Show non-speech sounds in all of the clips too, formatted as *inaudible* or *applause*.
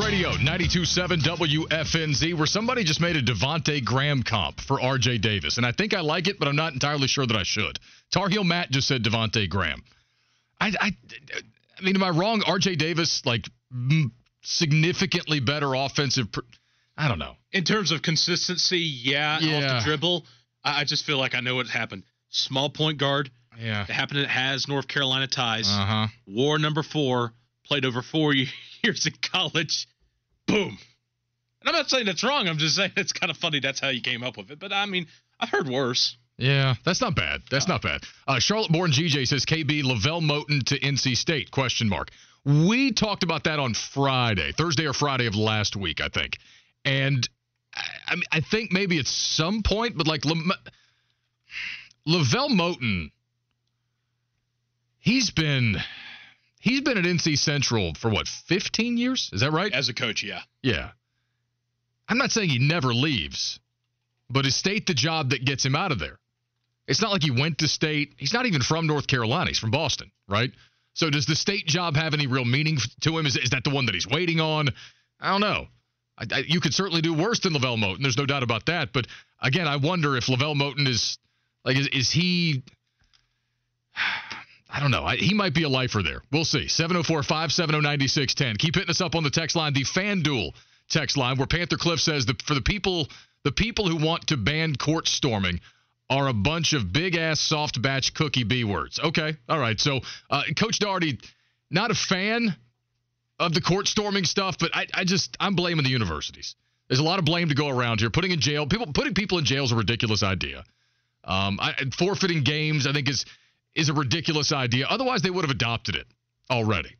Radio 92.7 WFNZ, where somebody just made a Devonte Graham comp for RJ Davis. And I think I like it, but I'm not entirely sure that I should. Tar Heel Matt just said Devonte Graham. I, I, I mean, am I wrong? RJ Davis, like, significantly better offensive. Pr- I don't know. In terms of consistency, yeah, off the dribble, I, I just feel like I know what happened. Small point guard. Yeah. It happened. It has North Carolina ties. Uh huh. War number four. Played over four *laughs* years in college. Boom. And I'm not saying that's wrong. I'm just saying it's kind of funny. That's how you came up with it. But I mean, I've heard worse. Yeah, that's not bad. That's not bad. Uh, Charlotte-born GJ says KB LeVelle Moton to NC State? Question mark. We talked about that on Friday, Thursday or Friday of last week, I think. And I, I, mean, I think maybe at some point, but like LeVelle Moton, he's been he's been at NC Central for what 15 years? Is that right? As a coach, yeah. Yeah. I'm not saying he never leaves, but is state the job that gets him out of there? It's not like he went to state. He's not even from North Carolina. He's from Boston, right? So does the state job have any real meaning to him? Is, is that the one that he's waiting on? I don't know. I, I, you could certainly do worse than LeVelle Moton. There's no doubt about that. But again, I wonder if LeVelle Moton is like, is, is he? I don't know. I, he might be a lifer there. We'll see. 704 570 9610. Keep hitting us up on the text line, the FanDuel text line, where Panther Cliff says that for the people the people who want to ban court storming are a bunch of big ass soft batch cookie B words. Okay. All right. So, uh, Coach Doherty, not a fan of the court storming stuff, but I, I just, I'm blaming the universities. There's a lot of blame to go around here. Putting in jail, people, putting people in jail is a ridiculous idea. Um, I, forfeiting games, I think, is is a ridiculous idea. Otherwise, they would have adopted it already.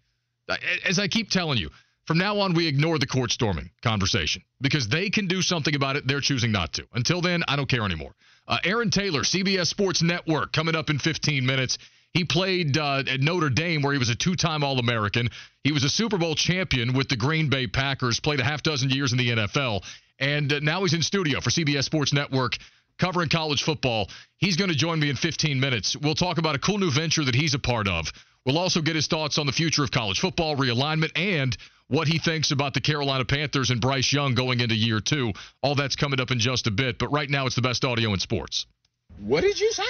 As I keep telling you, from now on, we ignore the court storming conversation because they can do something about it. They're choosing not to. Until then, I don't care anymore. Uh, Aaron Taylor, CBS Sports Network, coming up in 15 minutes. He played uh, at Notre Dame, where he was a two time All American. He was a Super Bowl champion with the Green Bay Packers, played a half dozen years in the NFL, and uh, now he's in studio for CBS Sports Network covering college football. He's going to join me in 15 minutes. We'll talk about a cool new venture that he's a part of. We'll also get his thoughts on the future of college football, realignment, and what he thinks about the Carolina Panthers and Bryce Young going into year two. All that's coming up in just a bit. But right now, it's the best audio in sports. What did you say?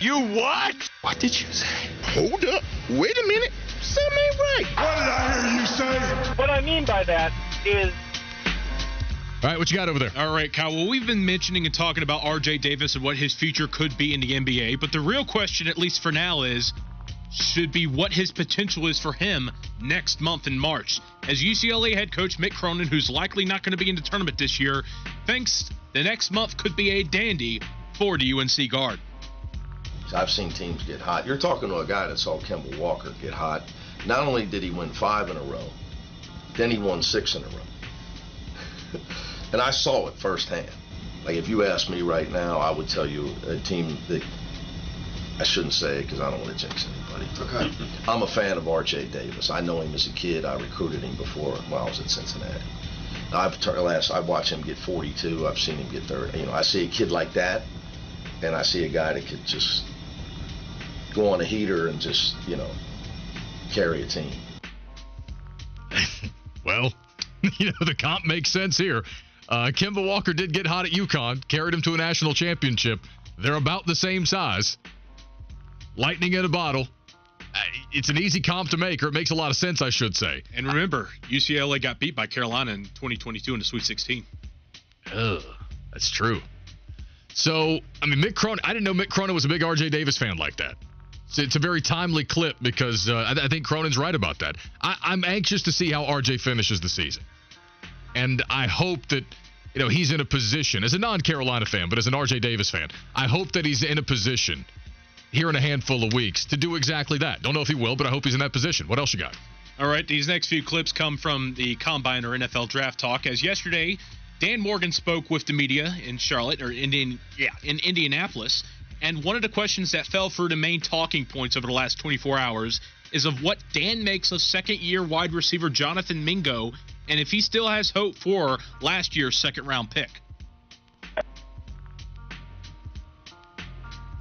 You what? What did you say? Hold up. Wait a minute. Something ain't right. What did I hear you say? What I mean by that is All right, what you got over there? All right, Kyle. Well, we've been mentioning and talking about RJ Davis and what his future could be in the NBA, but the real question, at least for now, is should be what his potential is for him next month in March. As UCLA head coach Mick Cronin, who's likely not going to be in the tournament this year, thinks the next month could be a dandy for the UNC guard. I've seen teams get hot. You're talking to a guy that saw Kemba Walker get hot. Not only did he win five in a row, then he won six in a row. *laughs* and I saw it firsthand. Like if you ask me right now, I would tell you a team that I shouldn't say it because I don't want to jinx anybody. Okay. *laughs* I'm a fan of R.J. Davis. I know him as a kid. I recruited him before while I was at Cincinnati. I've tur- last I've watched him get 42. I've seen him get 30. You know, I see a kid like that, and I see a guy that could just go on a heater and just you know carry a team. *laughs* Well, *laughs* you know, the comp makes sense here. Uh, Kemba Walker did get hot at UConn, carried him to a national championship. They're about the same size. Lightning in a bottle. Uh, It's an easy comp to make, or it makes a lot of sense, I should say. And remember, UCLA got beat by Carolina in 2022 in the Sweet 16. Ugh, that's true. So, I mean, Mick Cronin, I didn't know Mick Cronin was a big RJ Davis fan like that. So it's a very timely clip because uh, I, I think Cronin's right about that. I, I'm anxious to see how RJ finishes the season. And I hope that, you know, he's in a position, as a non Carolina fan, but as an RJ Davis fan, I hope that he's in a position here in a handful of weeks to do exactly that. Don't know if he will, but I hope he's in that position. What else you got? All right, these next few clips come from the Combine or NFL Draft Talk. As yesterday, Dan Morgan spoke with the media in Charlotte or Indian, yeah, in Indianapolis, and one of the questions that fell through the main talking points over the last 24 hours is of what Dan makes of second-year wide receiver Jonathan Mingo, and if he still has hope for last year's second-round pick.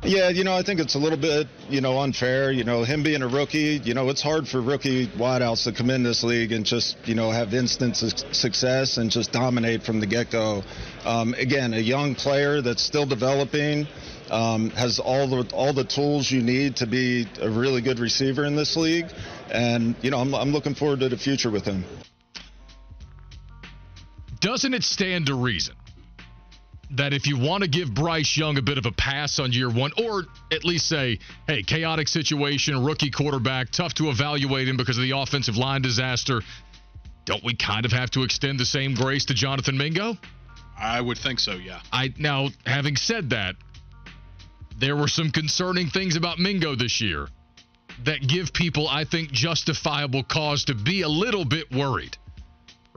Yeah, you know, I think it's a little bit, you know, unfair. You know, him being a rookie, you know, it's hard for rookie wideouts to come in this league and just, you know, have instant success and just dominate from the get go. Um, again, a young player that's still developing. Um, has all the all the tools you need to be a really good receiver in this league, and you know I'm, I'm looking forward to the future with him. Doesn't it stand to reason that if you want to give Bryce Young a bit of a pass on year one, or at least say, hey, chaotic situation, rookie quarterback, tough to evaluate him because of the offensive line disaster, don't we kind of have to extend the same grace to Jonathan Mingo? I would think so, yeah. I now having said that, there were some concerning things about Mingo this year that give people, I think, justifiable cause to be a little bit worried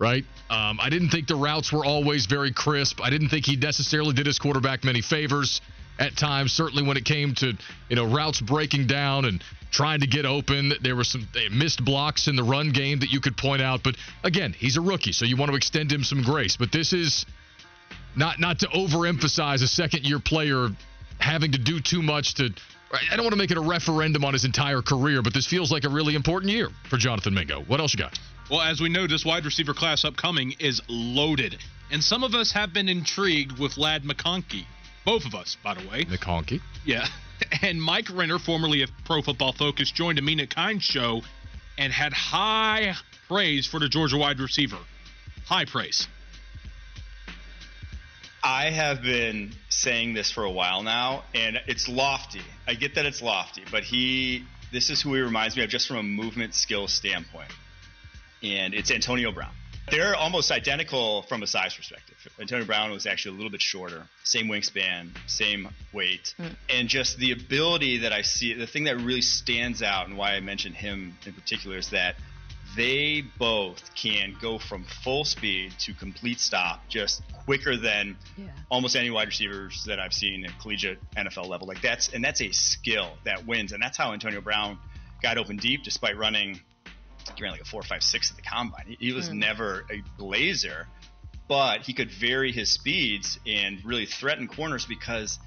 right? Um, I didn't think the routes were always very crisp. I didn't think he necessarily did his quarterback many favors at times. Certainly when it came to you know routes breaking down and trying to get open, there were some missed blocks in the run game that you could point out. But again, he's a rookie, so you want to extend him some grace. But this is not not to overemphasize a second year player having to do too much to. I don't want to make it a referendum on his entire career, but this feels like a really important year for Jonathan Mingo. What else you got? Well, as we know, this wide receiver class upcoming is loaded. And some of us have been intrigued with Ladd McConkey. Both of us, by the way. McConkey? Yeah. *laughs* And Mike Renner, formerly of Pro Football Focus, joined a Mina Kimes show and had high praise for the Georgia wide receiver. High praise. I have been saying this for a while now, and it's lofty. I get that it's lofty, but he, this is who he reminds me of just from a movement skill standpoint and it's Antonio Brown. They're almost identical from a size perspective. Antonio Brown was actually a little bit shorter, same wingspan, same weight, mm. and just the ability that I see. The thing that really stands out, and why I mentioned him in particular, is that they both can go from full speed to complete stop just quicker than yeah. almost any wide receivers that I've seen at collegiate NFL level. Like that's and that's a skill that wins, and that's how Antonio Brown got open deep despite running he ran like a four, five, six at the combine. He, he was mm. never a blazer, but he could vary his speeds and really threaten corners because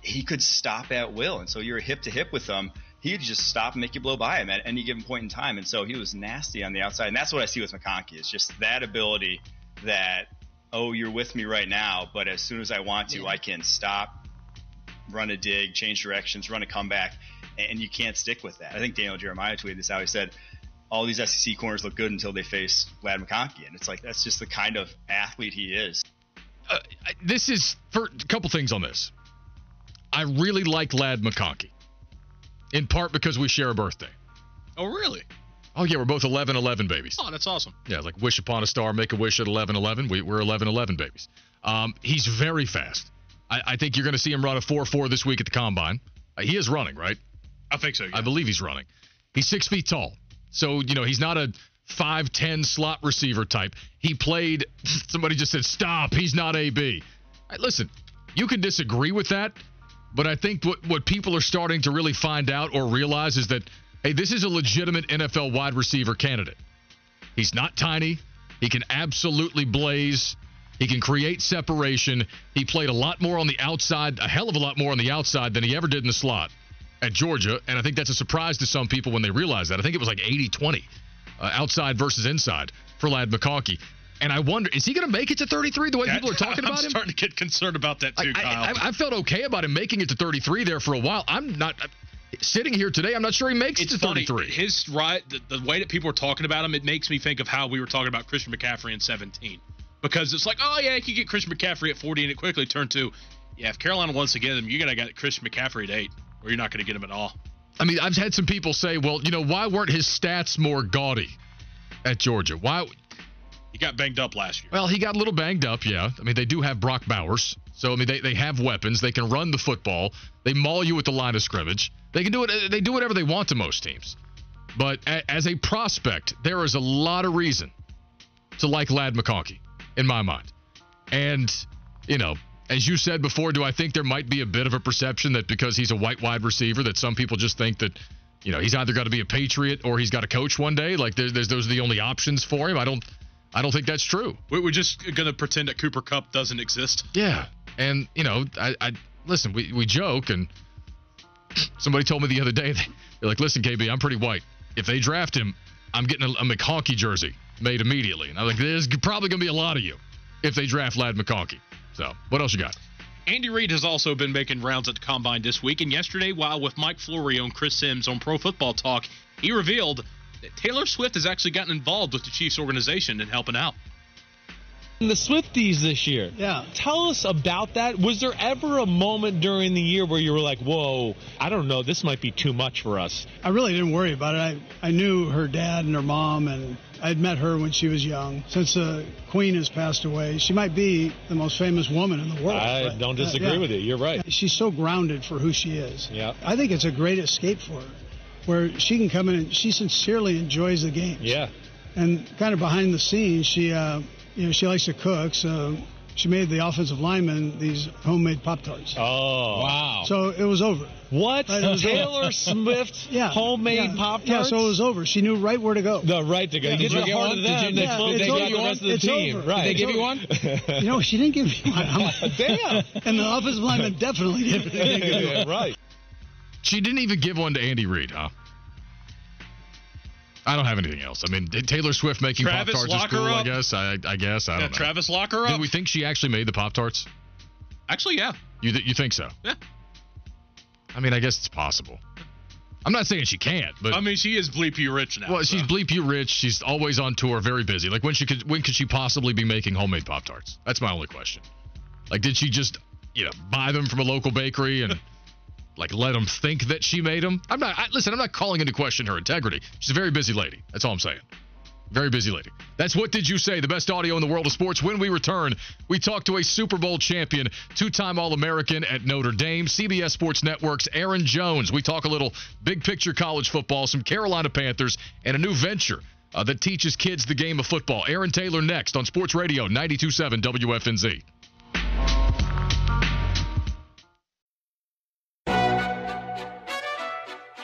he could stop at will. And so you're hip to hip with him. He'd just stop and make you blow by him at any given point in time. And so he was nasty on the outside. And that's what I see with McConkey. It's just that ability that, oh, you're with me right now, but as soon as I want to, yeah. I can stop, run a dig, change directions, run a comeback, and you can't stick with that. I think Daniel Jeremiah tweeted this out. He said, all these SEC corners look good until they face Ladd McConkey, and it's like that's just the kind of athlete he is. Uh, this is for a couple things on this. I really like Ladd McConkey, in part because we share a birthday. Oh, really? Oh yeah, we're both 11 11 babies. Oh, that's awesome. Yeah, like wish upon a star, make a wish at 11 11. We, are 11 11 babies. Um, he's very fast. I, I think you're going to see him run a 4 4 this week at the combine. Uh, he is running, right? I think so. Yeah. I believe he's running. He's six feet tall. So, you know, he's not a 5'10 slot receiver type. He played, somebody just said, stop, he's not AB. Right, listen, you can disagree with that, but I think what, what people are starting to really find out or realize is that, hey, this is a legitimate NFL wide receiver candidate. He's not tiny. He can absolutely blaze. He can create separation. He played a lot more on the outside, a hell of a lot more on the outside than he ever did in the slot at Georgia, and I think that's a surprise to some people when they realize that. I think it was like 80 20 uh, outside versus inside for Ladd McConkey. And I wonder, is he going to make it to 33 the way people are talking I'm about him? I'm starting to get concerned about that too, I, Kyle. I, I, felt okay about him making it to 33 there for a while. I'm not sitting here today. I'm not sure he makes it's it to 33. His right, the, the way that people are talking about him, it makes me think of how we were talking about Christian McCaffrey in 17. Because it's like, oh yeah, you can get Christian McCaffrey at 40, and it quickly turned to, yeah, if Carolina wants to get him, you got to get Christian McCaffrey at eight or you're not going to get him at all. I mean, I've had some people say, well, you know, why weren't his stats more gaudy at Georgia? Why? He got banged up last year. Well, he got a little banged up, yeah. I mean, they do have Brock Bowers. So, I mean, they, they have weapons. They can run the football. They maul you at the line of scrimmage. They can do it. They do whatever they want to most teams. But a, as a prospect, there is a lot of reason to like Ladd McConkey, in my mind. And, you know, as you said before, do I think there might be a bit of a perception that because he's a white wide receiver, that some people just think that, you know, he's either got to be a Patriot or he's got to coach one day? Like, there's, there's those are the only options for him. I don't, I don't think that's true. We're just gonna pretend that Cooper Kupp doesn't exist. Yeah, and you know, I, I listen. We we joke, and somebody told me the other day, *laughs* they're like, "Listen, KB, I'm pretty white. If they draft him, I'm getting a, a McConkey jersey made immediately." And I'm like, "There's probably gonna be a lot of you if they draft Ladd McConkey." So, what else you got? Andy Reid has also been making rounds at the combine this week, and yesterday, while with Mike Florio and Chris Simms on Pro Football Talk, he revealed that Taylor Swift has actually gotten involved with the Chiefs organization and helping out. The Swifties this year. Yeah. Tell us about that. Was there ever a moment during the year where you were like, whoa, I don't know, this might be too much for us? I really didn't worry about it. I, I knew her dad and her mom, and I'd met her when she was young. Since the Queen has passed away, she might be the most famous woman in the world. I don't uh, disagree yeah. with you. You're right. She's so grounded for who she is. Yeah. I think it's a great escape for her, where she can come in and she sincerely enjoys the games. Yeah. And kind of behind the scenes, she, uh, you know, she likes to cook, so she made the offensive linemen these homemade Pop Tarts. Oh. Wow. So it was over. What? Right, was Taylor over. Swift *laughs* Yeah. homemade yeah. Pop Tarts? Yeah, so it was over. She knew right where to go. The right to go. Yeah, you get did you get one? of Did you- they yeah, they it's got the rest of the It's team. over. Right. Did they give you one? *laughs* You know, she didn't give me one. I'm like, *laughs* Damn. And the offensive lineman definitely didn't. didn't give me one. right. She didn't even give one to Andy Reid, huh? I don't have anything else. I mean, did Taylor Swift making Pop Tarts is cool. I guess. I, I guess. I Yeah, don't know. Travis, lock her Did we think she actually made the Pop Tarts? Actually, yeah. You th- you think so? Yeah. I mean, I guess it's possible. I'm not saying she can't, but I mean, she is bleepy rich now. well, she's so. bleep you rich. She's always on tour, very busy. Like when she could when could she possibly be making homemade Pop Tarts? That's my only question. Like, did she just you know buy them from a local bakery and *laughs* like let them think that she made them? I'm not. I, listen, I'm not calling into question her integrity. She's a very busy lady. That's all I'm saying. Very busy lady. That's what did you say? The best audio in the world of sports. When we return, we talk to a Super Bowl champion, two-time All-American at Notre Dame, CBS Sports Network's Aaron Jones. We talk a little big picture college football, some Carolina Panthers, and a new venture uh, that teaches kids the game of football. Aaron Taylor next on Sports Radio 92.7 WFNZ.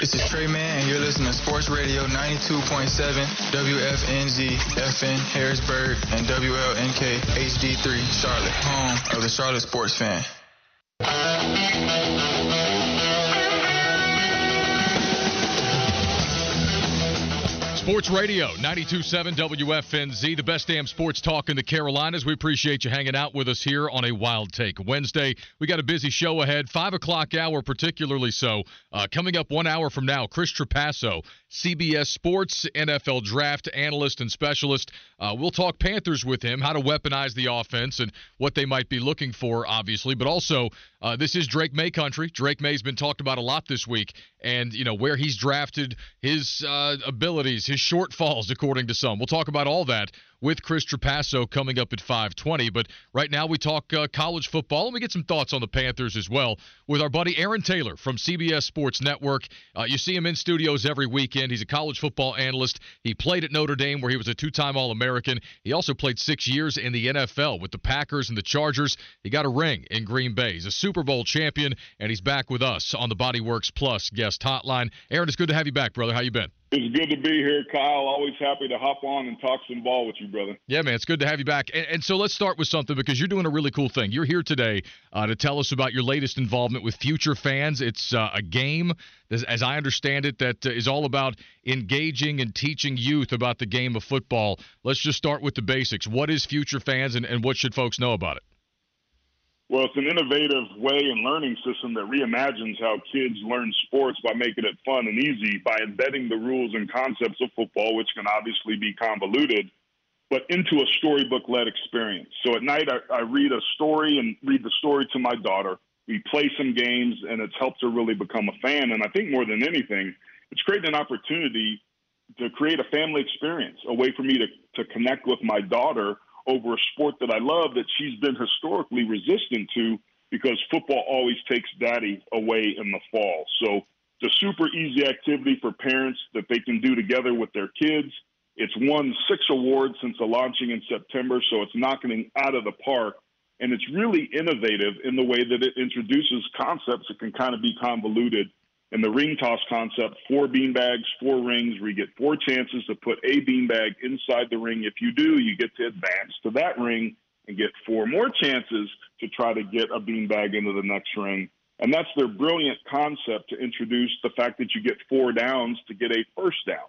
This is Trey Man, and you're listening to Sports Radio 92.7 WFNZ FM Harrisburg and WLNK HD3 Charlotte, home of the Charlotte sports fan. Sports Radio 92.7 WFNZ, the best damn sports talk in the Carolinas. We appreciate you hanging out with us here on a Wild Take Wednesday. We got a busy show ahead, 5 o'clock hour particularly so. Uh, coming up one hour from now, Chris Trapasso, CBS Sports NFL draft analyst and specialist. Uh, we'll talk Panthers with him, how to weaponize the offense and what they might be looking for, obviously. But also, uh, this is Drake Maye country. Drake Maye's been talked about a lot this week, and you know where he's drafted, his uh, abilities, his shortfalls, according to some. We'll talk about all that with Chris Trapasso coming up at 5:20. But right now we talk uh, college football and we get some thoughts on the Panthers as well with our buddy Aaron Taylor from CBS Sports Network. Uh, you see him in studios every weekend. He's a college football analyst. He played at Notre Dame where he was a two-time All-American. He also played six years in the NFL with the Packers and the Chargers. He got a ring in Green Bay. He's a Super Bowl champion, and he's back with us on the Bodyworks Plus guest hotline. Aaron, it's good to have you back, brother. How you been? It's good to be here, Kyle. Always happy to hop on and talk some ball with you, brother. Yeah, man, it's good to have you back. And, and so let's start with something because you're doing a really cool thing. You're here today uh, to tell us about your latest involvement with Future Fans. It's uh, a game, as I understand it, that uh, is all about engaging and teaching youth about the game of football. Let's just start with the basics. What is Future Fans, and, and what should folks know about it? Well, it's an innovative way and learning system that reimagines how kids learn sports by making it fun and easy by embedding the rules and concepts of football, which can obviously be convoluted, but into a storybook led experience. So at night, I, I read a story and read the story to my daughter. We play some games, and it's helped her really become a fan. And I think more than anything, it's created an opportunity to create a family experience, a way for me to, to connect with my daughter over a sport that I love that she's been historically resistant to because football always takes daddy away in the fall. So it's a super easy activity for parents that they can do together with their kids. It's won six awards since the launching in September, so it's knocking out of the park. And it's really innovative in the way that it introduces concepts that can kind of be convoluted and the ring toss concept four beanbags, four rings, where you get four chances to put a beanbag inside the ring. If you do, you get to advance to that ring and get four more chances to try to get a beanbag into the next ring. And that's their brilliant concept to introduce the fact that you get four downs to get a first down.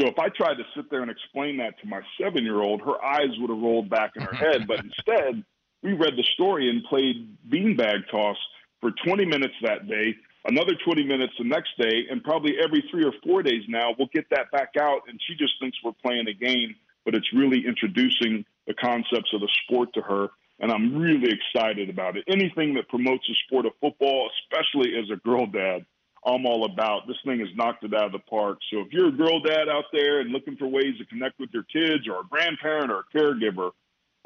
So if I tried to sit there and explain that to my seven year old, her eyes would have rolled back in her head. But *laughs* instead, we read the story and played beanbag toss for 20 minutes that day another 20 minutes the next day, and probably every three or four days now, we'll get that back out. And she just thinks we're playing a game, but it's really introducing the concepts of the sport to her. And I'm really excited about it. Anything that promotes the sport of football, especially as a girl dad, I'm all about. This thing has knocked it out of the park. So if you're a girl dad out there and looking for ways to connect with your kids or a grandparent or a caregiver,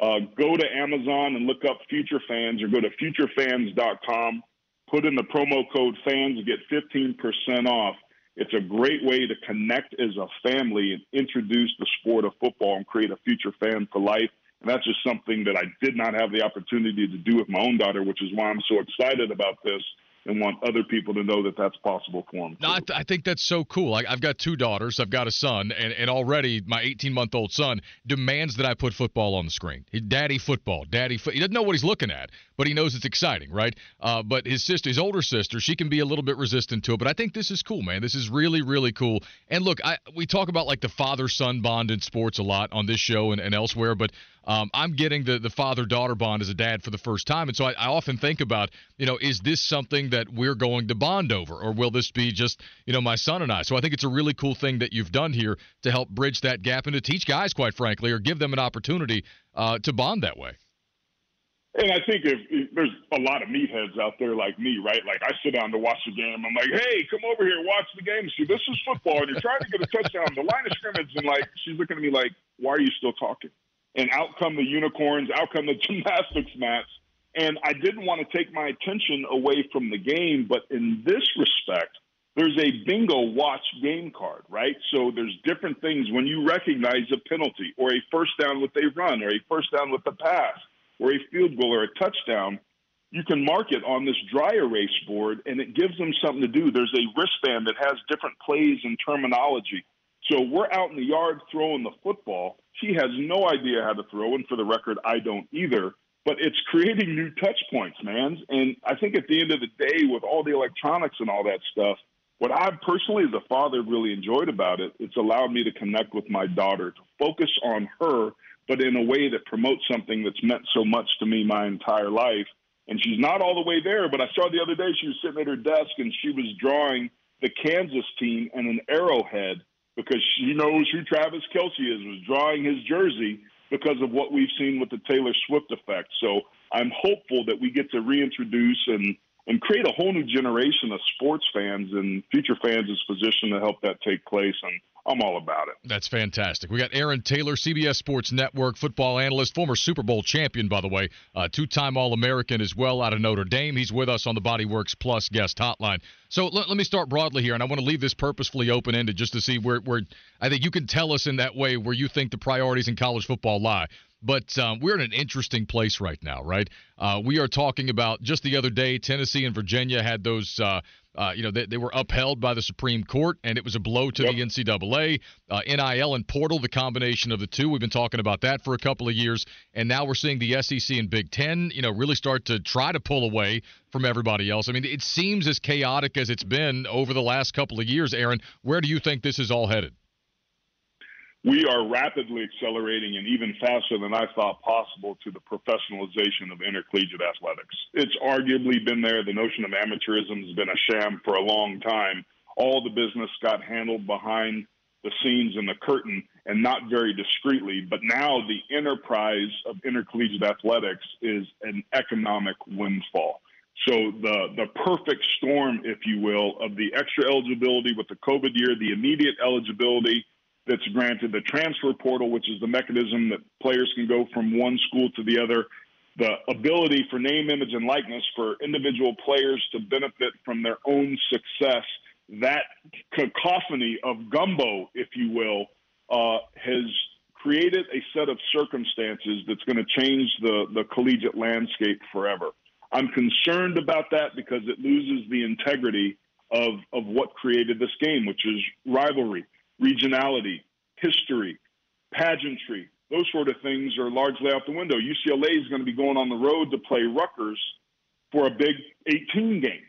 uh, go to Amazon and look up Future Fans or go to futurefans.com put in the promo code fans get 15% off. It's a great way to connect as a family and introduce the sport of football and create a future fan for life. And that's just something that I did not have the opportunity to do with my own daughter, which is why I'm so excited about this and want other people to know that that's possible for them. No, I, th- I, think that's so cool. I, have got two daughters, I've got a son, and, and already my 18 month old son demands that I put football on the screen. He, daddy football, daddy. Fo-. He doesn't know what he's looking at, but he knows it's exciting, right? Uh, but his sister, his older sister, she can be a little bit resistant to it. But I think this is cool, man. This is really, really cool. And look, I we talk about like the father son bond in sports a lot on this show and, and elsewhere, but um, I'm getting the the father daughter bond as a dad for the first time, and so I, I often think about, you know, is this something that we're going to bond over, or will this be just, you know, my son and I? So I think it's a really cool thing that you've done here to help bridge that gap and to teach guys, quite frankly, or give them an opportunity uh, to bond that way. And I think if, if, there's a lot of meatheads out there like me, right? Like I sit down to watch the game. I'm like, hey, come over here, watch the game. See, this is football, and you're trying to get a touchdown. The line of scrimmage, and like she's looking at me like, why are you still talking? And out come the unicorns, out come the *laughs* gymnastics mats. And I didn't want to take my attention away from the game, but in this respect, there's a bingo watch game card, right? So there's different things when you recognize a penalty or a first down with a run or a first down with a pass or a field goal or a touchdown. You can mark it on this dry erase board and it gives them something to do. There's a wristband that has different plays and terminology. So we're out in the yard throwing the football he has no idea how to throw, and for the record, I don't either. But it's creating new touch points, man. And I think at the end of the day, with all the electronics and all that stuff, what I personally, as a father, really enjoyed about it, it's allowed me to connect with my daughter, to focus on her, but in a way that promotes something that's meant so much to me my entire life. And she's not all the way there, but I saw the other day she was sitting at her desk and she was drawing the Kansas team and an arrowhead because she knows who Travis Kelce is, was drawing his jersey because of what we've seen with the Taylor Swift effect. So I'm hopeful that we get to reintroduce and and create a whole new generation of sports fans and future fans is positioned to help that take place. And I'm all about it. That's fantastic. We got Aaron Taylor, CBS Sports Network football analyst, former Super Bowl champion, by the way, uh, two time All American as well out of Notre Dame. He's with us on the Bodyworks Plus guest hotline. So let, let me start broadly here, and I want to leave this purposefully open ended just to see where, where I think you can tell us in that way where you think the priorities in college football lie. But um, we're in an interesting place right now, right? Uh, we are talking about just the other day, Tennessee and Virginia had those. Uh, uh, you know, they, they were upheld by the Supreme Court, and it was a blow to yep. the NCAA. Uh, NIL and portal, the combination of the two. We've been talking about that for a couple of years, and now we're seeing the SEC and Big Ten, you know, really start to try to pull away from everybody else. I mean, it seems as chaotic as it's been over the last couple of years. Aaron, where do you think this is all headed? We are rapidly accelerating and even faster than I thought possible to the professionalization of intercollegiate athletics. It's arguably been there. The notion of amateurism has been a sham for a long time. All the business got handled behind the scenes and the curtain and not very discreetly. But now the enterprise of intercollegiate athletics is an economic windfall. So the the perfect storm, if you will, of the extra eligibility with the COVID year, the immediate eligibility that's granted, the transfer portal, which is the mechanism that players can go from one school to the other, the ability for name, image, and likeness for individual players to benefit from their own success. That cacophony of gumbo, if you will, uh, has created a set of circumstances that's going to change the, the collegiate landscape forever. I'm concerned about that because it loses the integrity of, of what created this game, which is rivalry regionality, history, pageantry, those sort of things are largely out the window. UCLA is going to be going on the road to play Rutgers for a big 18 game.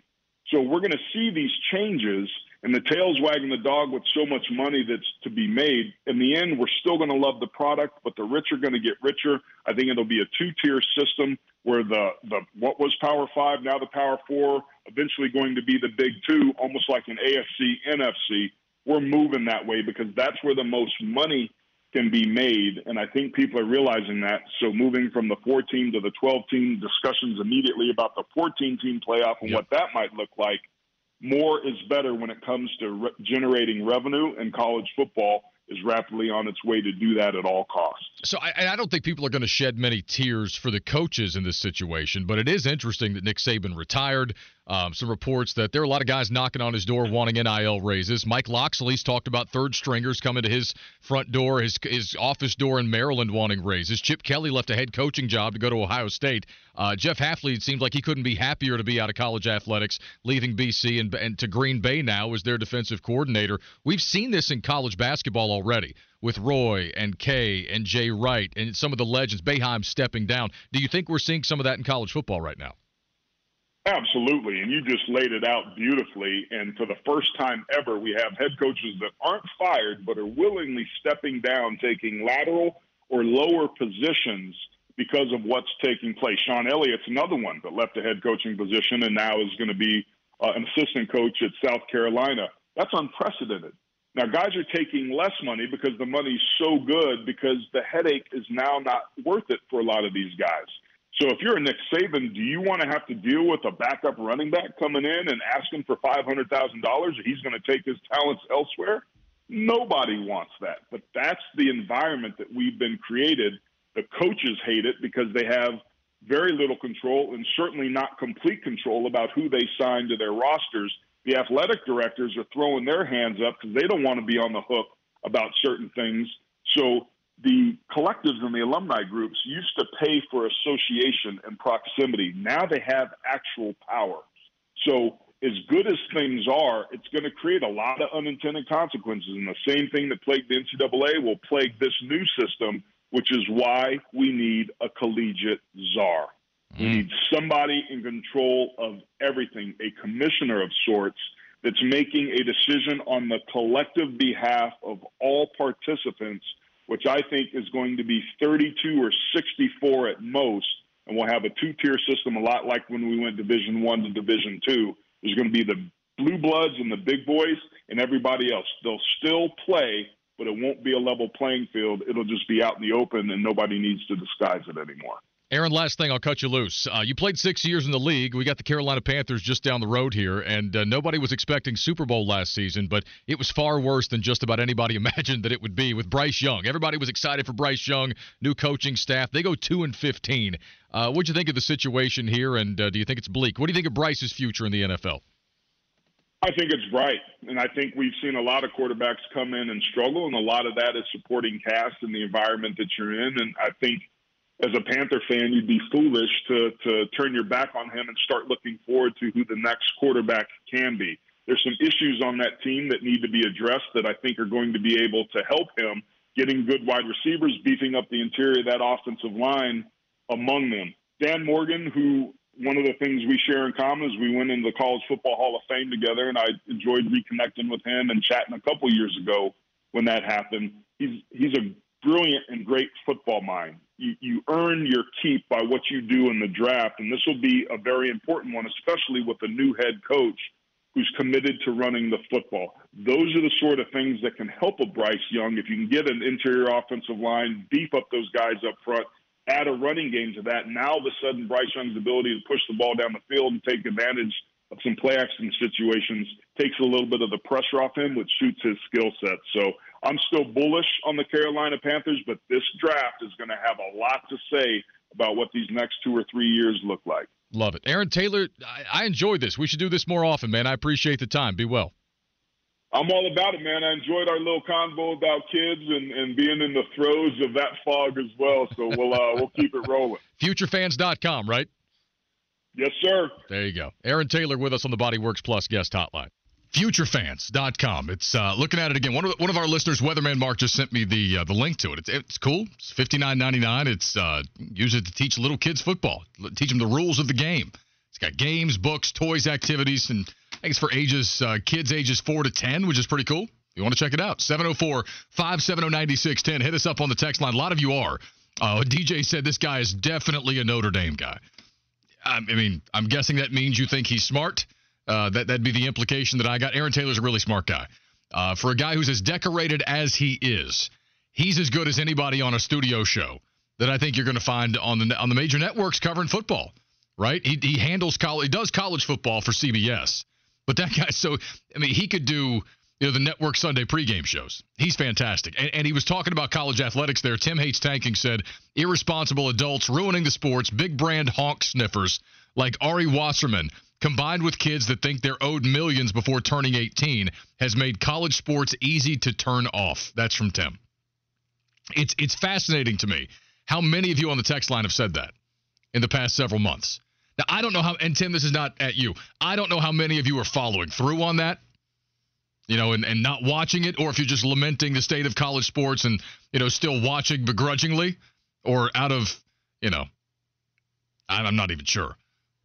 So we're going to see these changes and the tail's wagging the dog with so much money that's to be made. In the end, we're still going to love the product, but the rich are going to get richer. I think it'll be a two-tier system where the the what was Power Five, now the Power Four, eventually going to be the Big Two, almost like an AFC NFC we're moving that way because that's where the most money can be made. And I think people are realizing that. So moving from the 14 to the 12 team discussions immediately about the 14 team playoff and yep. what that might look like. More is better when it comes to re- generating revenue in college football is rapidly on its way to do that at all costs. So I, I don't think people are going to shed many tears for the coaches in this situation, but it is interesting that Nick Saban retired. Um, some reports that there are a lot of guys knocking on his door wanting NIL raises. Mike Locksley's talked about third stringers coming to his front door, his his office door in Maryland wanting raises. Chip Kelly left a head coaching job to go to Ohio State. Uh, Jeff Hafley it seems like he couldn't be happier to be out of college athletics, leaving BC and, and to Green Bay now as their defensive coordinator. We've seen this in college basketball already with Roy and Kay and Jay Wright and some of the legends, Boeheim stepping down. Do you think we're seeing some of that in college football right now? Absolutely. And you just laid it out beautifully. And for the first time ever, we have head coaches that aren't fired, but are willingly stepping down, taking lateral or lower positions because of what's taking place. Shawn Elliott's another one that left a head coaching position and now is going to be uh, an assistant coach at South Carolina. That's unprecedented. Now, guys are taking less money because the money's so good because the headache is now not worth it for a lot of these guys. So if you're a Nick Saban, do you want to have to deal with a backup running back coming in and asking for five hundred thousand dollars? He's going to take his talents elsewhere. Nobody wants that, but that's the environment that we've been created. The coaches hate it because they have very little control and certainly not complete control about who they sign to their rosters. The athletic directors are throwing their hands up because they don't want to be on the hook about certain things. So the collectives and the alumni groups used to pay for association and proximity. Now they have actual power. So, as good as things are, it's going to create a lot of unintended consequences. And the same thing that plagued the NCAA will plague this new system, which is why we need a collegiate czar. Mm. We need somebody in control of everything, a commissioner of sorts that's making a decision on the collective behalf of all participants which I think is going to be 32 or 64 at most, and we'll have a two-tier system, a lot like when we went Division One to Division Two. There's going to be the blue bloods and the big boys, and everybody else. They'll still play, but it won't be a level playing field. It'll just be out in the open, and nobody needs to disguise it anymore. Aaron, last thing, I'll cut you loose. Uh, you played six years in the league. We got the Carolina Panthers just down the road here, and uh, nobody was expecting Super Bowl last season, but it was far worse than just about anybody *laughs* imagined that it would be with Bryce Young. Everybody was excited for Bryce Young, new coaching staff. They go two and fifteen. Uh, what'd you think of the situation here, and uh, do you think it's bleak? What do you think of Bryce's future in the NFL? I think it's bright, and I think we've seen a lot of quarterbacks come in and struggle, and a lot of that is supporting cast and the environment that you're in, and I think as a Panther fan, you'd be foolish to to turn your back on him and start looking forward to who the next quarterback can be. There's some issues on that team that need to be addressed that I think are going to be able to help him getting good wide receivers, beefing up the interior of that offensive line among them. Dan Morgan, who one of the things we share in common is we went into the College Football Hall of Fame together, and I enjoyed reconnecting with him and chatting a couple years ago when that happened. He's he's a brilliant and great football mind. You, you earn your keep by what you do in the draft, and this will be a very important one, especially with a new head coach who's committed to running the football. Those are the sort of things that can help a Bryce Young. If you can get an interior offensive line, beef up those guys up front, add a running game to that. Now, all of a sudden, Bryce Young's ability to push the ball down the field and take advantage of some play action situations takes a little bit of the pressure off him, which suits his skill set. So I'm still bullish on the Carolina Panthers, but this draft is going to have a lot to say about what these next two or three years look like. Love it. Aaron Taylor, I, I enjoyed this. We should do this more often, man. I appreciate the time. Be well. I'm all about it, man. I enjoyed our little convo about kids and, and being in the throes of that fog as well. So we'll uh, we'll keep it rolling. *laughs* Futurefans.com, right? Yes, sir. There you go. Aaron Taylor with us on the Bodyworks Plus guest hotline. Futurefans.com. It's uh, looking at it again. One of one of our listeners, Weatherman Mark, just sent me the uh, the link to it. It's, it's cool. It's fifty nine ninety nine. It's uh, use it to teach little kids football, teach them the rules of the game. It's got games, books, toys, activities, and I think it's for ages uh, kids ages four to ten, which is pretty cool. You want to check it out? 704 570 9610. Hit us up on the text line. A lot of you are. Uh, DJ said this guy is definitely a Notre Dame guy. I mean, I'm guessing that means you think he's smart. Uh, that that'd be the implication that I got. Aaron Taylor's a really smart guy. Uh, for a guy who's as decorated as he is, he's as good as anybody on a studio show that I think you're going to find on the on the major networks covering football. Right? He he handles college. He does college football for CBS. But that guy, so I mean, he could do you know the network Sunday pregame shows. He's fantastic, and, and he was talking about college athletics there. Tim hates tanking said irresponsible adults ruining the sports, big brand honk sniffers like Ari Wasserman combined with kids that think they're owed millions before turning 18, has made college sports easy to turn off. That's from Tim. It's it's fascinating to me how many of you on the text line have said that in the past several months. Now I don't know how and Tim, this is not at you. I don't know how many of you are following through on that. You know, and, and not watching it, or if you're just lamenting the state of college sports and, you know, still watching begrudgingly or out of, you know, I'm not even sure.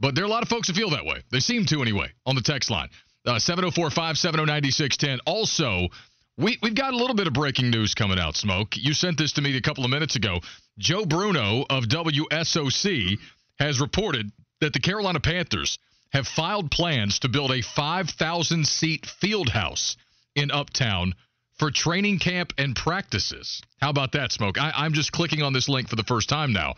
But there are a lot of folks who feel that way. They seem to anyway on the text line. Uh, 704 570 9610. Also, we, we've got a little bit of breaking news coming out, Smoke. You sent this to me a couple of minutes ago. Joe Bruno of WSOC has reported that the Carolina Panthers have filed plans to build a 5,000 seat field house in Uptown for training camp and practices. How about that, Smoke? I, I'm just clicking on this link for the first time now.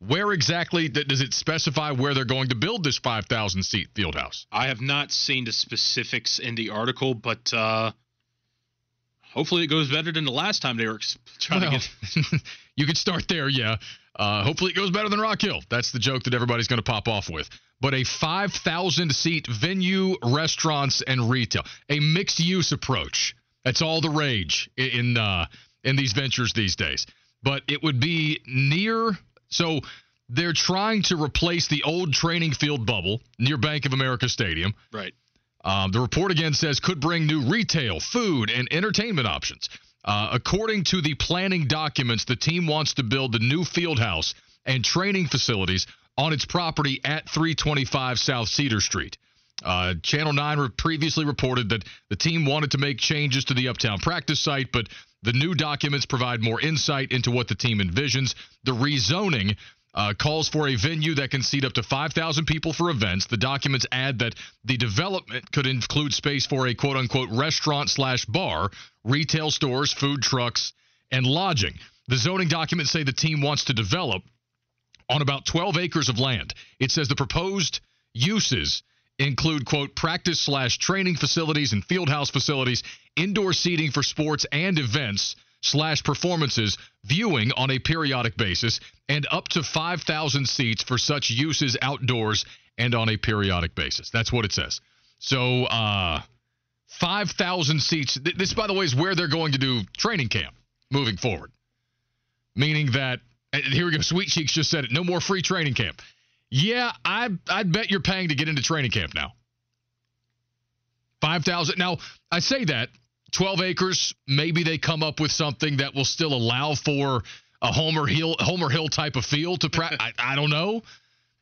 Where exactly does it specify where they're going to build this 5,000 seat field house? I have not seen the specifics in the article, but uh, hopefully it goes better than the last time they were trying well, to get. *laughs* you could start there, yeah. Uh, hopefully it goes better than Rock Hill. That's the joke that everybody's going to pop off with. But a 5,000 seat venue, restaurants, and retail, a mixed use approach. That's all the rage in uh, in these ventures these days. But it would be near so they're trying to replace the old training field bubble near Bank of America Stadium. Right. Um, the report again says could bring new retail, food, and entertainment options. Uh, according to the planning documents, the team wants to build the new field house and training facilities on its property at 325 South Cedar Street. Uh, Channel 9 previously reported that the team wanted to make changes to the Uptown practice site, but the new documents provide more insight into what the team envisions. The rezoning uh, calls for a venue that can seat up to 5,000 people for events. The documents add that the development could include space for a quote unquote restaurant slash bar, retail stores, food trucks, and lodging. The zoning documents say the team wants to develop on about 12 acres of land. It says the proposed uses include quote practice slash training facilities and field house facilities indoor seating for sports and events slash performances viewing on a periodic basis and up to 5000 seats for such uses outdoors and on a periodic basis that's what it says so uh 5000 seats this by the way is where they're going to do training camp moving forward meaning that here we go. Sweet Cheeks just said it. No more free training camp. Yeah, I I'd bet you're paying to get into training camp now. Five thousand. Now I say that twelve acres. Maybe they come up with something that will still allow for a Homer Hill Homer Hill type of field to practice. *laughs* I, I don't know,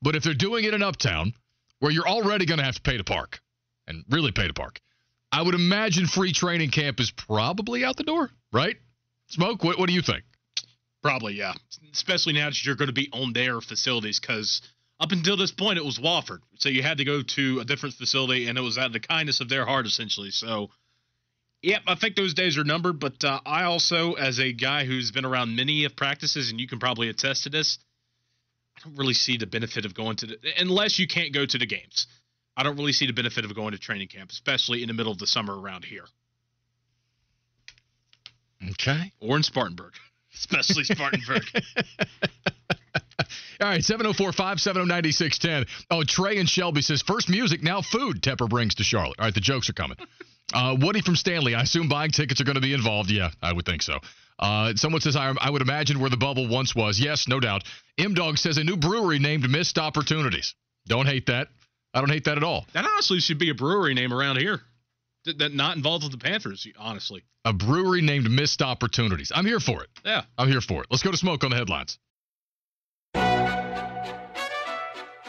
but if they're doing it in Uptown, where you're already going to have to pay to park, and really pay to park, I would imagine free training camp is probably out the door, right? Smoke. What, what do you think? Probably, yeah. Especially now that you're going to be on their facilities because up until this point it was Wofford, so you had to go to a different facility, and it was out of the kindness of their heart, essentially. So, yep, I think those days are numbered. But uh, I also, as a guy who's been around many of practices, and you can probably attest to this, I don't really see the benefit of going to the unless you can't go to the games. I don't really see the benefit of going to training camp, especially in the middle of the summer around here. Okay. Or in Spartanburg, *laughs* especially Spartanburg. *laughs* *laughs* All right, 704 570 9610. Oh, Trey and Shelby says, first music, now food Tepper brings to Charlotte. All right, the jokes are coming. Uh, Woody from Stanley, I assume buying tickets are going to be involved. Yeah, I would think so. Uh, someone says, I, I would imagine where the bubble once was. Yes, no doubt. M Dog says, a new brewery named Missed Opportunities. Don't hate that. I don't hate that at all. That honestly should be a brewery name around here that not involved with the Panthers, honestly. A brewery named Missed Opportunities. I'm here for it. Yeah. I'm here for it. Let's go to Smoke on the headlines.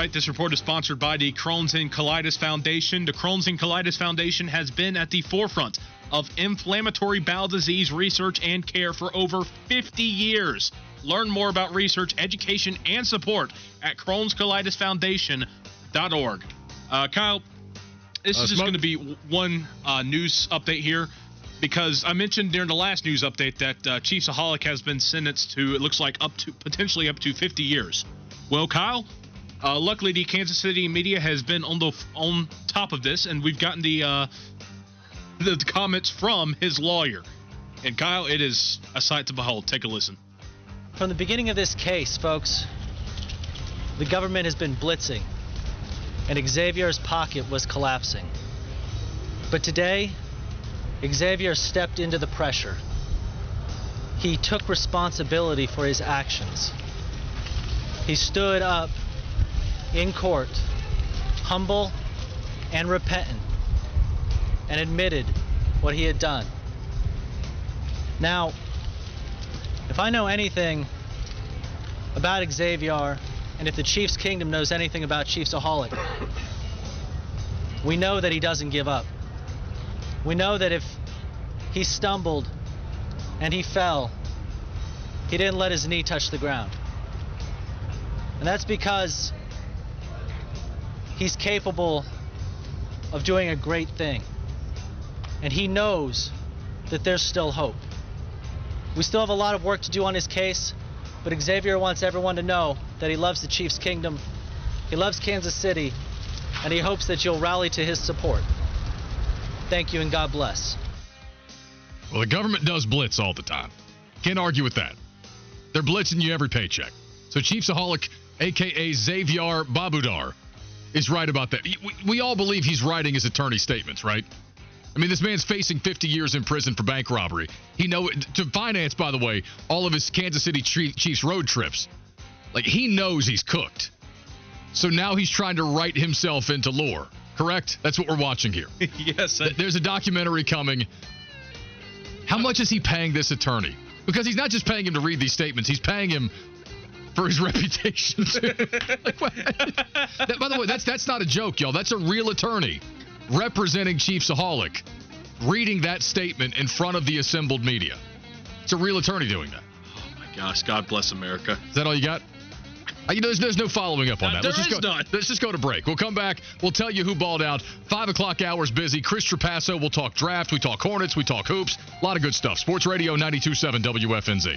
Right, this report is sponsored by the Crohn's and Colitis Foundation. The Crohn's and Colitis Foundation has been at the forefront of inflammatory bowel disease research and care for over 50 years. Learn more about research, education, and support at Crohn'sColitisFoundation.org. Uh, Kyle, this Uh, is just going to be one uh, news update here because I mentioned during the last news update that uh, ChiefsAholic has been sentenced to, it looks like, up to potentially up to 50 years. Well, Kyle, uh, luckily the Kansas City media has been on the on top of this, and we've gotten the uh, the comments from his lawyer. And Kyle, it is a sight to behold. Take a listen. From the beginning of this case, folks, the government has been blitzing, and Xavier's pocket was collapsing. But today, Xavier stepped into the pressure. He took responsibility for his actions. He stood up in court, humble and repentant, and admitted what he had done. Now, if I know anything about Xavier, and if the Chiefs Kingdom knows anything about ChiefsAholic, we know that he doesn't give up. We know that if he stumbled and he fell, he didn't let his knee touch the ground. And that's because he's capable of doing a great thing. And he knows that there's still hope. We still have a lot of work to do on his case, but Xavier wants everyone to know that he loves the Chiefs Kingdom, he loves Kansas City, and he hopes that you'll rally to his support. Thank you and God bless. Well, the government does blitz all the time. Can't argue with that. They're blitzing you every paycheck. So ChiefsAholic, aka Xavier Babudar, is right about that. We, we all believe he's writing his attorney statements, right? I mean, this man's facing 50 years in prison for bank robbery. He know to finance, by the way, all of his Kansas City Chiefs road trips. Like he knows he's cooked. So now he's trying to write himself into lore. Correct? That's what we're watching here. *laughs* yes. Th- There's a documentary coming. How much is he paying this attorney? Because he's not just paying him to read these statements, he's paying him for his *laughs* reputation too. *laughs* like. That- by the way, that's that's not a joke, y'all. That's a real attorney representing ChiefsAholic reading that statement in front of the assembled media. It's a real attorney doing that. Oh my gosh, God bless America. Is that all you got? You know, there's, there's no following up on Uh, that. Let's just is go. none. Let's just go to break. We'll come back. We'll tell you who balled out. Five o'clock hours busy. Chris Trapasso. We'll talk draft. We talk Hornets. We talk hoops. A lot of good stuff. Sports Radio 92.7 WFNZ.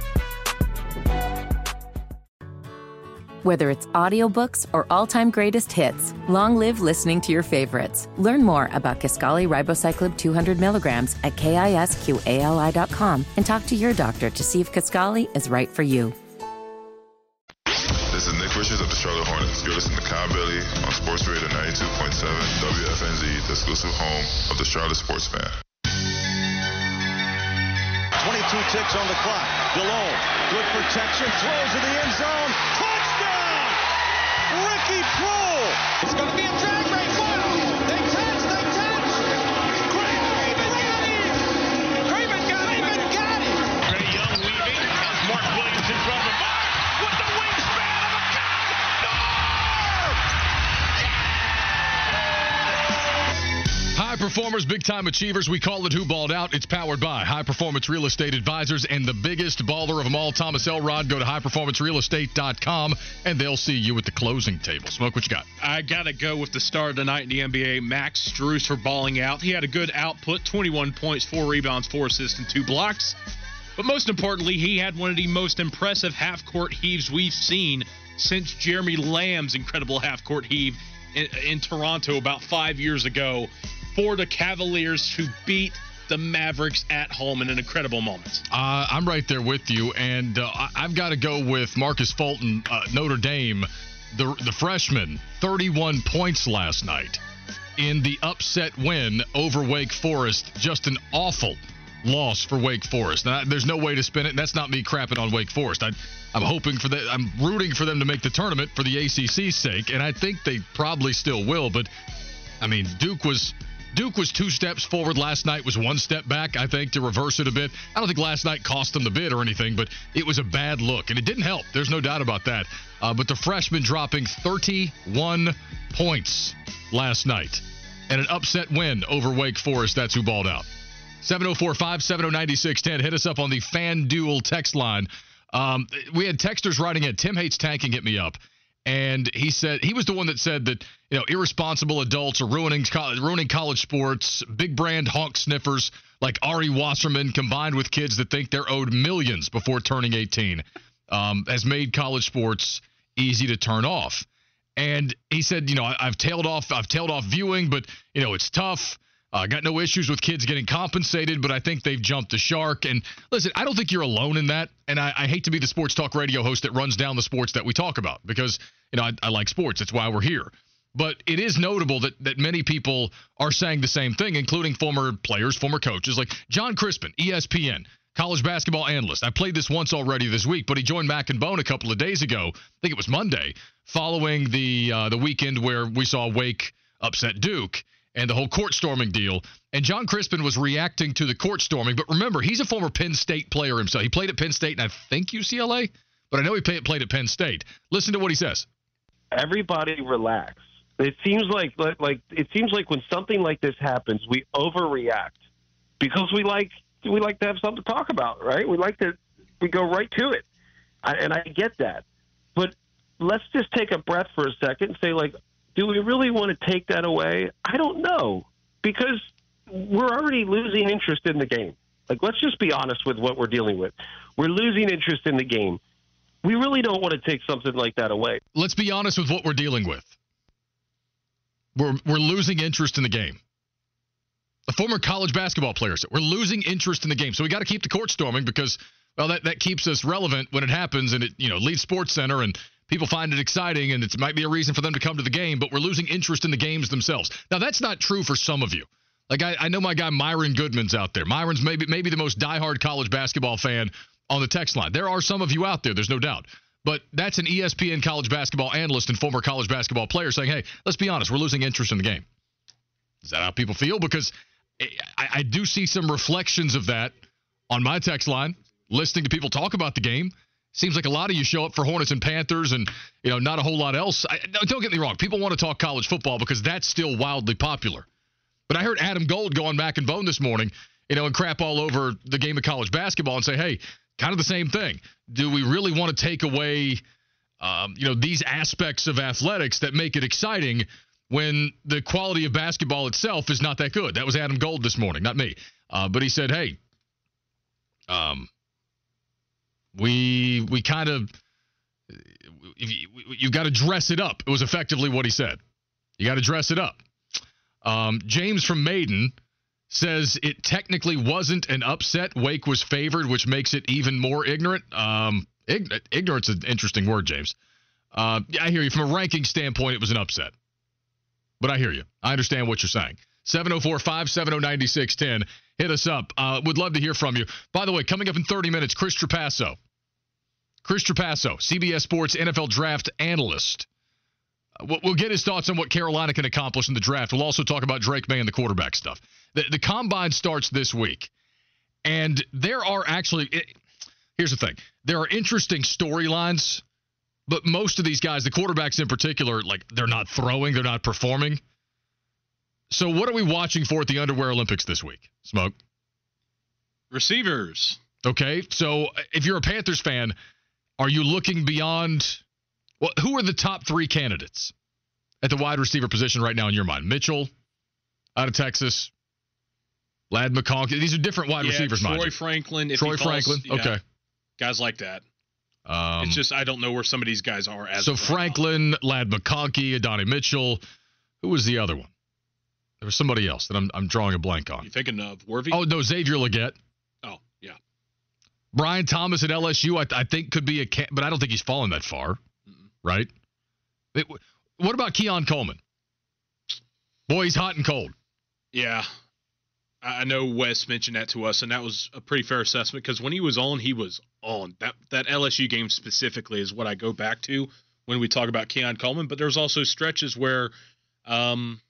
Whether it's audiobooks or all-time greatest hits, long live listening to your favorites. Learn more about Kisqali Ribociclib 200 milligrams at kisqali.com and talk to your doctor to see if Kaskali is right for you. This is Nick Richards of the Charlotte Hornets. You're listening to Kyle Bailey on Sports Radio 92.7 WFNZ, the exclusive home of the Charlotte Sports Fan. 22 ticks on the clock. Delhomme, good protection, throws in the end zone. Ricky Proehl! It's going to be a drag race. Performers, big time achievers. We call it Who Balled Out. It's powered by High Performance Real Estate Advisors and the biggest baller of them all, Thomas Elrod. Go to highperformancerealestate.com and they'll see you at the closing table. Smoke, what you got? I got to go with the star of the night in the NBA, Max Strus for balling out. He had a good output 21 points, 4 rebounds, 4 assists, and 2 blocks. But most importantly, he had one of the most impressive half court heaves we've seen since Jeremy Lamb's incredible half court heave in, in Toronto about five years ago for the Cavaliers who beat the Mavericks at home in an incredible moment. Uh, I'm right there with you, and uh, I've got to go with Marcus Fulton, uh, Notre Dame, the the freshman, 31 points last night in the upset win over Wake Forest. Just an awful loss for Wake Forest. Now, there's no way to spin it. That's not me crapping on Wake Forest. I, I'm hoping for that. I'm rooting for them to make the tournament for the ACC's sake, and I think they probably still will. But I mean, Duke was Duke was two steps forward last night, was one step back, I think, to reverse it a bit. I don't think last night cost them the bid or anything, but it was a bad look, and it didn't help. There's no doubt about that. Uh, but the freshman dropping 31 points last night and an upset win over Wake Forest. That's who balled out. 704 570 9610. Hit us up on the FanDuel text line. Um, we had texters writing in. Tim hates tanking. Hit me up. And he said he was the one that said that you know irresponsible adults are ruining co- ruining college sports. Big brand honk sniffers like Ari Wasserman, combined with kids that think they're owed millions before turning 18, um, has made college sports easy to turn off. And he said, you know, I, I've tailed off, I've tailed off viewing, but you know, it's tough. I uh, got no issues with kids getting compensated, but I think they've jumped the shark. And listen, I don't think you're alone in that. And I, I hate to be the sports talk radio host that runs down the sports that we talk about because you know I, I like sports. That's why we're here. But it is notable that that many people are saying the same thing, including former players, former coaches, like Jon Crispin, ESPN, college basketball analyst. I played this once already this week, but he joined Mac and Bone a couple of days ago. I think it was Monday, following the uh, the weekend where we saw Wake upset Duke and the whole court storming deal. And Jon Crispin was reacting to the court storming. But remember, he's a former Penn State player himself. He played at Penn State and I think UCLA, but I know he played, at Penn State. Listen to what he says. Everybody relax. It seems like like like- it seems like when something like this happens, we overreact because we like we like to have something to talk about, right? We like to we go right to it, I, and I get that. But let's just take a breath for a second and say, like, do we really want to take that away? I don't know because we're already losing interest in the game. Like, let's just be honest with what we're dealing with. We're losing interest in the game. We really don't want to take something like that away. Let's be honest with what we're dealing with. We're, we're losing interest in the game. The former college basketball player said we're losing interest in the game. So we got to keep the court storming because, well, that, that keeps us relevant when it happens and it, you know, leads Sports Center and people find it exciting and it might be a reason for them to come to the game, but we're losing interest in the games themselves. Now, that's not true for some of you. Like I, I know my guy Myron Goodman's out there. Myron's maybe maybe the most diehard college basketball fan on the text line. There are some of you out there, there's no doubt. But that's an ESPN college basketball analyst and former college basketball player saying, hey, let's be honest, we're losing interest in the game. Is that how people feel? Because eh, I, I do see some reflections of that on my text line, listening to people talk about the game. Seems like a lot of you show up for Hornets and Panthers and, you know, not a whole lot else. I, don't get me wrong. People want to talk college football because that's still wildly popular. But I heard Adam Gold going back and Bone this morning, you know, and crap all over the game of college basketball and say, hey, kind of the same thing. Do we really want to take away, um, you know, these aspects of athletics that make it exciting when the quality of basketball itself is not that good? That was Adam Gold this morning, not me. Uh, but he said, hey, um, we we kind of you, you got to dress it up. It was effectively what he said. You got to dress it up. Um, James from Maiden says it technically wasn't an upset. Wake was favored, which makes it even more ignorant. Um, ig- ignorant's an interesting word, James. Uh, I hear you. From a ranking standpoint, it was an upset. But I hear you. I understand what you're saying. 704 570 9610. Hit us up. Uh, would love to hear from you. By the way, coming up in 30 minutes, Chris Trapasso. Chris Trapasso, CBS Sports NFL draft analyst. Uh, we'll get his thoughts on what Carolina can accomplish in the draft. We'll also talk about Drake Maye and the quarterback stuff. The, the combine starts this week, and there are actually. It, here's the thing: there are interesting storylines, but most of these guys, the quarterbacks in particular, like they're not throwing, they're not performing. So, what are we watching for at the Underwear Olympics this week? Smoke receivers. Okay, so if you're a Panthers fan, are you looking beyond? Well, who are the top three candidates at the wide receiver position right now in your mind? Mitchell, out of Texas, Ladd McConkey. These are different wide yeah, receivers, Troy mind you. Franklin. If Troy falls, Franklin. yeah, okay. Guys like that. Um, it's just I don't know where some of these guys are. As so Franklin, Ladd McConkey, Adonai Mitchell. Who was the other one? There was somebody else that I'm I'm drawing a blank on. You thinking of Worthy? Oh no, Xavier Legette. Oh yeah. Brian Thomas at LSU, I, I think could be a, can- but I don't think he's fallen that far, right? It- what about Keon Coleman? Boy, he's hot and cold. Yeah. I I know Wes mentioned that to us, and that was a pretty fair assessment because when he was on, he was on. That that LSU game specifically is what I go back to when we talk about Keon Coleman. But there's also stretches where um,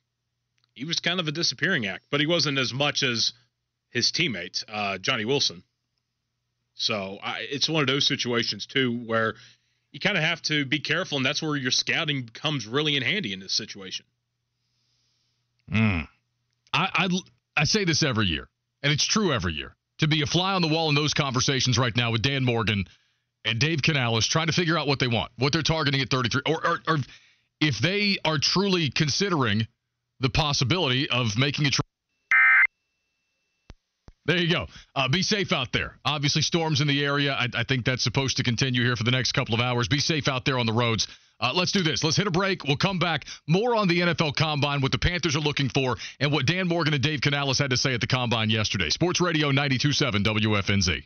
he was kind of a disappearing act, but he wasn't as much as his teammate uh, Johnny Wilson. So I, it's one of those situations too where you kind of have to be careful, and that's where your scouting comes really in handy in this situation. Mm. I, I I say this every year, and it's true every year. To be a fly on the wall in those conversations right now with Dan Morgan and Dave Canales, trying to figure out what they want, what they're targeting at 33, or, or, or if they are truly considering the possibility of making a trade. There you go. Uh, be safe out there. Obviously, storms in the area. I, I, think that's supposed to continue here for the next couple of hours. Be safe out there on the roads. Uh, let's do this. Let's hit a break. We'll come back. More on the NFL Combine, what the Panthers are looking for, and what Dan Morgan and Dave Canales had to say at the Combine yesterday. Sports Radio 92.7 WFNZ.